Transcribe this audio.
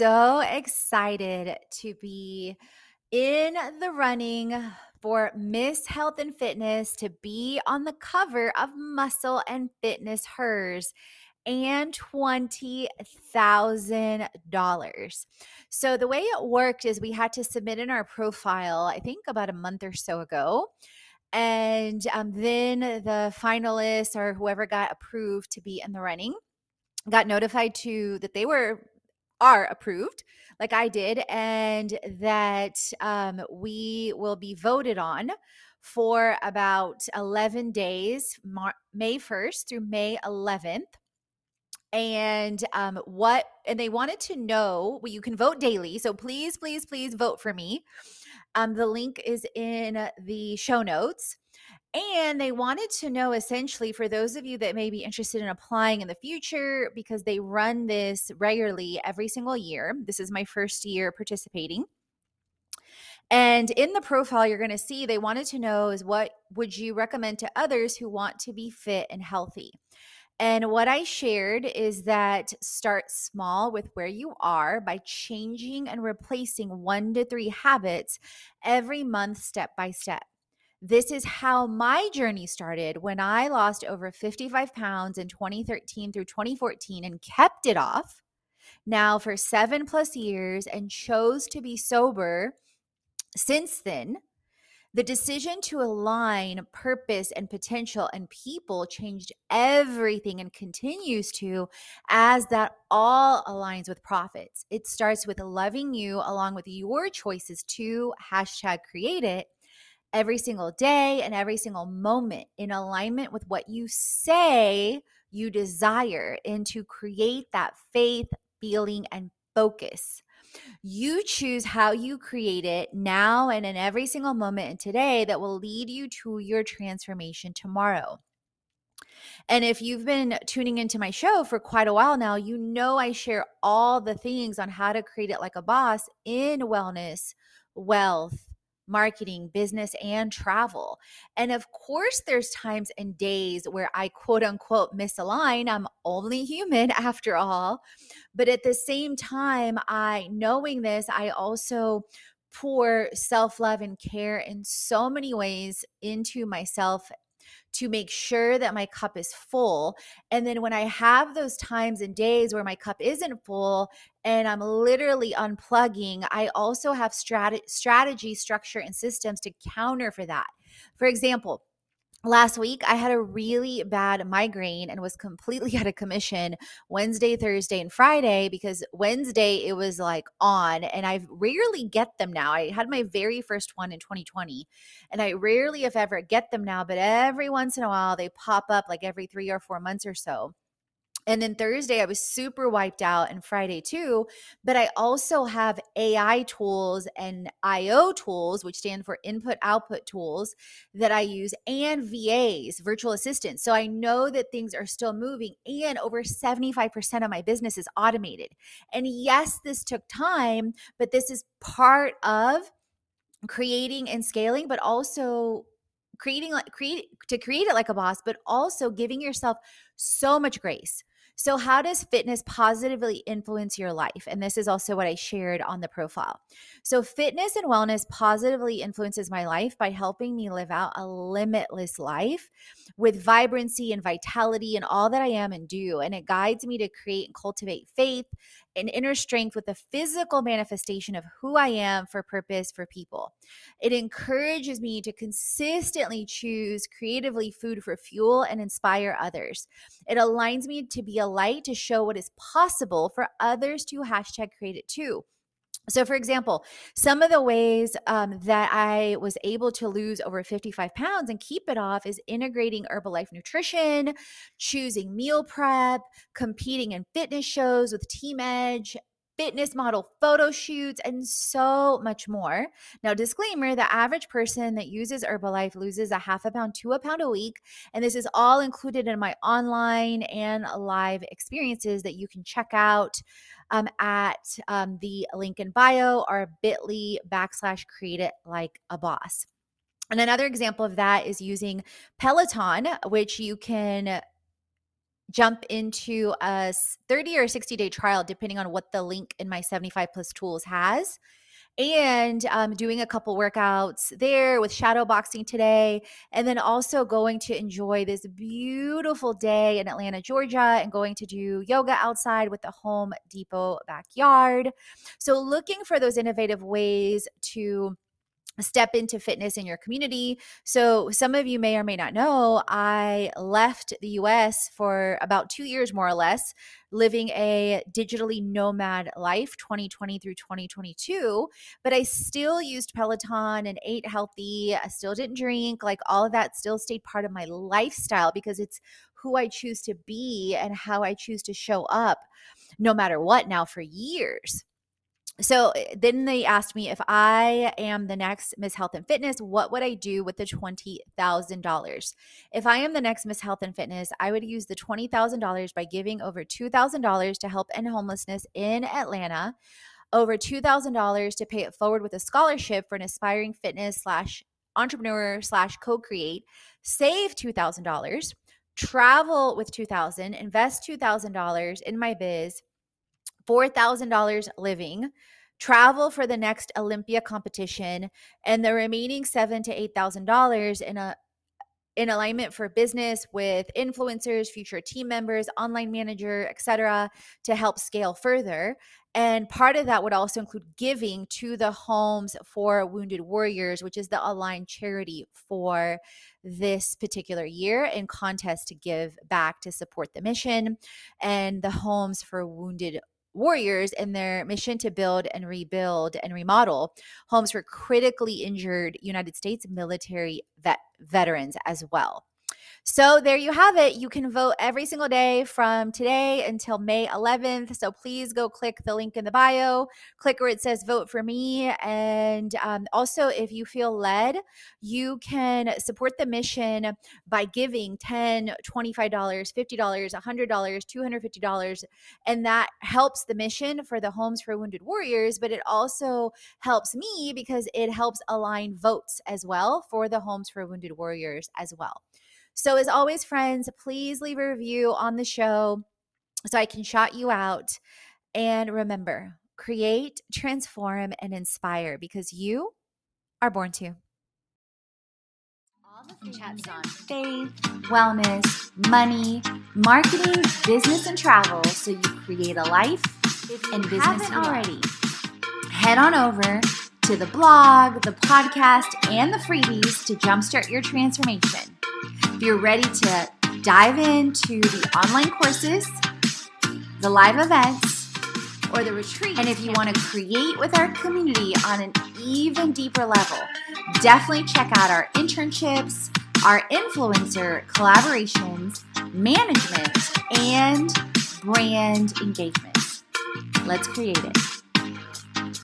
So excited to be in the running for Miss Health and Fitness to be on the cover of Muscle and Fitness Hers and $20,000. So the way it worked is we had to submit in our profile, I think about a month or so ago. And um, then the finalists or whoever got approved to be in the running got notified to that they were are approved like i did and that um, we will be voted on for about 11 days Mar- may 1st through may 11th and um, what and they wanted to know well you can vote daily so please please please vote for me. Um, the link is in the show notes and they wanted to know essentially for those of you that may be interested in applying in the future, because they run this regularly every single year. This is my first year participating. And in the profile, you're going to see they wanted to know is what would you recommend to others who want to be fit and healthy? And what I shared is that start small with where you are by changing and replacing one to three habits every month, step by step. This is how my journey started when I lost over 55 pounds in 2013 through 2014 and kept it off now for seven plus years and chose to be sober since then. The decision to align purpose and potential and people changed everything and continues to as that all aligns with profits. It starts with loving you along with your choices to hashtag create it every single day and every single moment in alignment with what you say you desire and to create that faith, feeling, and focus. You choose how you create it now and in every single moment and today that will lead you to your transformation tomorrow. And if you've been tuning into my show for quite a while now, you know I share all the things on how to create it like a boss in wellness, wealth, marketing, business, and travel. And of course, there's times and days where I quote unquote misalign. I'm only human after all. But at the same time, I knowing this, I also pour self love and care in so many ways into myself to make sure that my cup is full. And then when I have those times and days where my cup isn't full and I'm literally unplugging, I also have strat- strategy, structure, and systems to counter for that. For example, last week i had a really bad migraine and was completely out of commission wednesday thursday and friday because wednesday it was like on and i rarely get them now. I had my very first one in 2020 and i rarely if ever get them now but every once in a while they pop up like every three or four months or so and then Thursday, I was super wiped out, and Friday too. But I also have AI tools and IO tools, which stand for input output tools, that I use, and VAs, virtual assistants. So I know that things are still moving, and over 75% of my business is automated. And yes, this took time, but this is part of creating and scaling, but also creating like create to create it like a boss but also giving yourself so much grace So, how does fitness positively influence your life? And this is also what I shared on the profile. So, fitness and wellness positively influences my life by helping me live out a limitless life with vibrancy and vitality and all that I am and do. And it guides me to create and cultivate faith and inner strength with the physical manifestation of who I am for purpose for people. It encourages me to consistently choose creatively food for fuel and inspire others. It aligns me to be a light to show what is possible for others to hashtag create it too. So, for example, some of the ways um, that I was able to lose over 55 pounds and keep it off is integrating Herbalife nutrition, choosing meal prep, competing in fitness shows with Team Edge, fitness model photo shoots, and so much more. Now, disclaimer the average person that uses Herbalife loses a half a pound to a pound a week. And this is all included in my online and live experiences that you can check out um, at um, the link in bio or bit.ly backslash create it like a boss. And another example of that is using Peloton, which you can jump into a 30 or 60 day trial, depending on what the link in my 75 plus tools has. And um, doing a couple workouts there with shadow boxing today. And then also going to enjoy this beautiful day in Atlanta, Georgia, and going to do yoga outside with the Home Depot backyard. So, looking for those innovative ways to step into fitness in your community. So, some of you may or may not know, I left the US for about two years, more or less, living a digitally nomad life 2020 through 2022. But I still used Peloton and ate healthy. I still didn't drink. Like all of that still stayed part of my lifestyle because it's who I choose to be and how I choose to show up no matter what now for years so eh, then they asked me if I am the next Miss Health and Fitness, what would I do with the $20,000? If I am the next Miss Health and Fitness, I would use the $20,000 by giving over $2,000 to help end homelessness in Atlanta, over $2,000 to pay it forward with a scholarship for an aspiring fitness slash entrepreneur slash co-create, save $2,000, travel with 2,000, invest $2,000 in my biz, $4,000 living, travel for the next Olympia competition, and the remaining seven to eight thousand dollars in a in alignment for business with influencers, future team members, online manager, etc., to help scale further. And part of that would also include giving to the Homes for Wounded Warriors, which is the aligned charity for this particular year in contest to give back to support the mission and the Homes for Wounded warriors in their mission to build and rebuild and remodel homes for critically injured United States military vet- veterans as well. So there you have it. You can vote every single day from today until May 11th. So please go click the link in the bio, click where it says vote for me. And um, also, if you feel led, you can support the mission by giving $10, $25, $50, $100, $250. And that helps the mission for the Homes for Wounded Warriors, but it also helps me because it helps align votes as well for the Homes for Wounded Warriors as well. So, as always, friends, please leave a review on the show so I can shout you out. And remember, create, transform, and inspire because you are born to. All the chats on faith, wellness, money, marketing, business, and travel so you create a life and business already. Head on over to the blog, the podcast, and the freebies to jumpstart your transformation. If you're ready to dive into the online courses, the live events, or the retreat, and if you want to create with our community on an even deeper level, definitely check out our internships, our influencer collaborations, management, and brand engagement. Let's create it.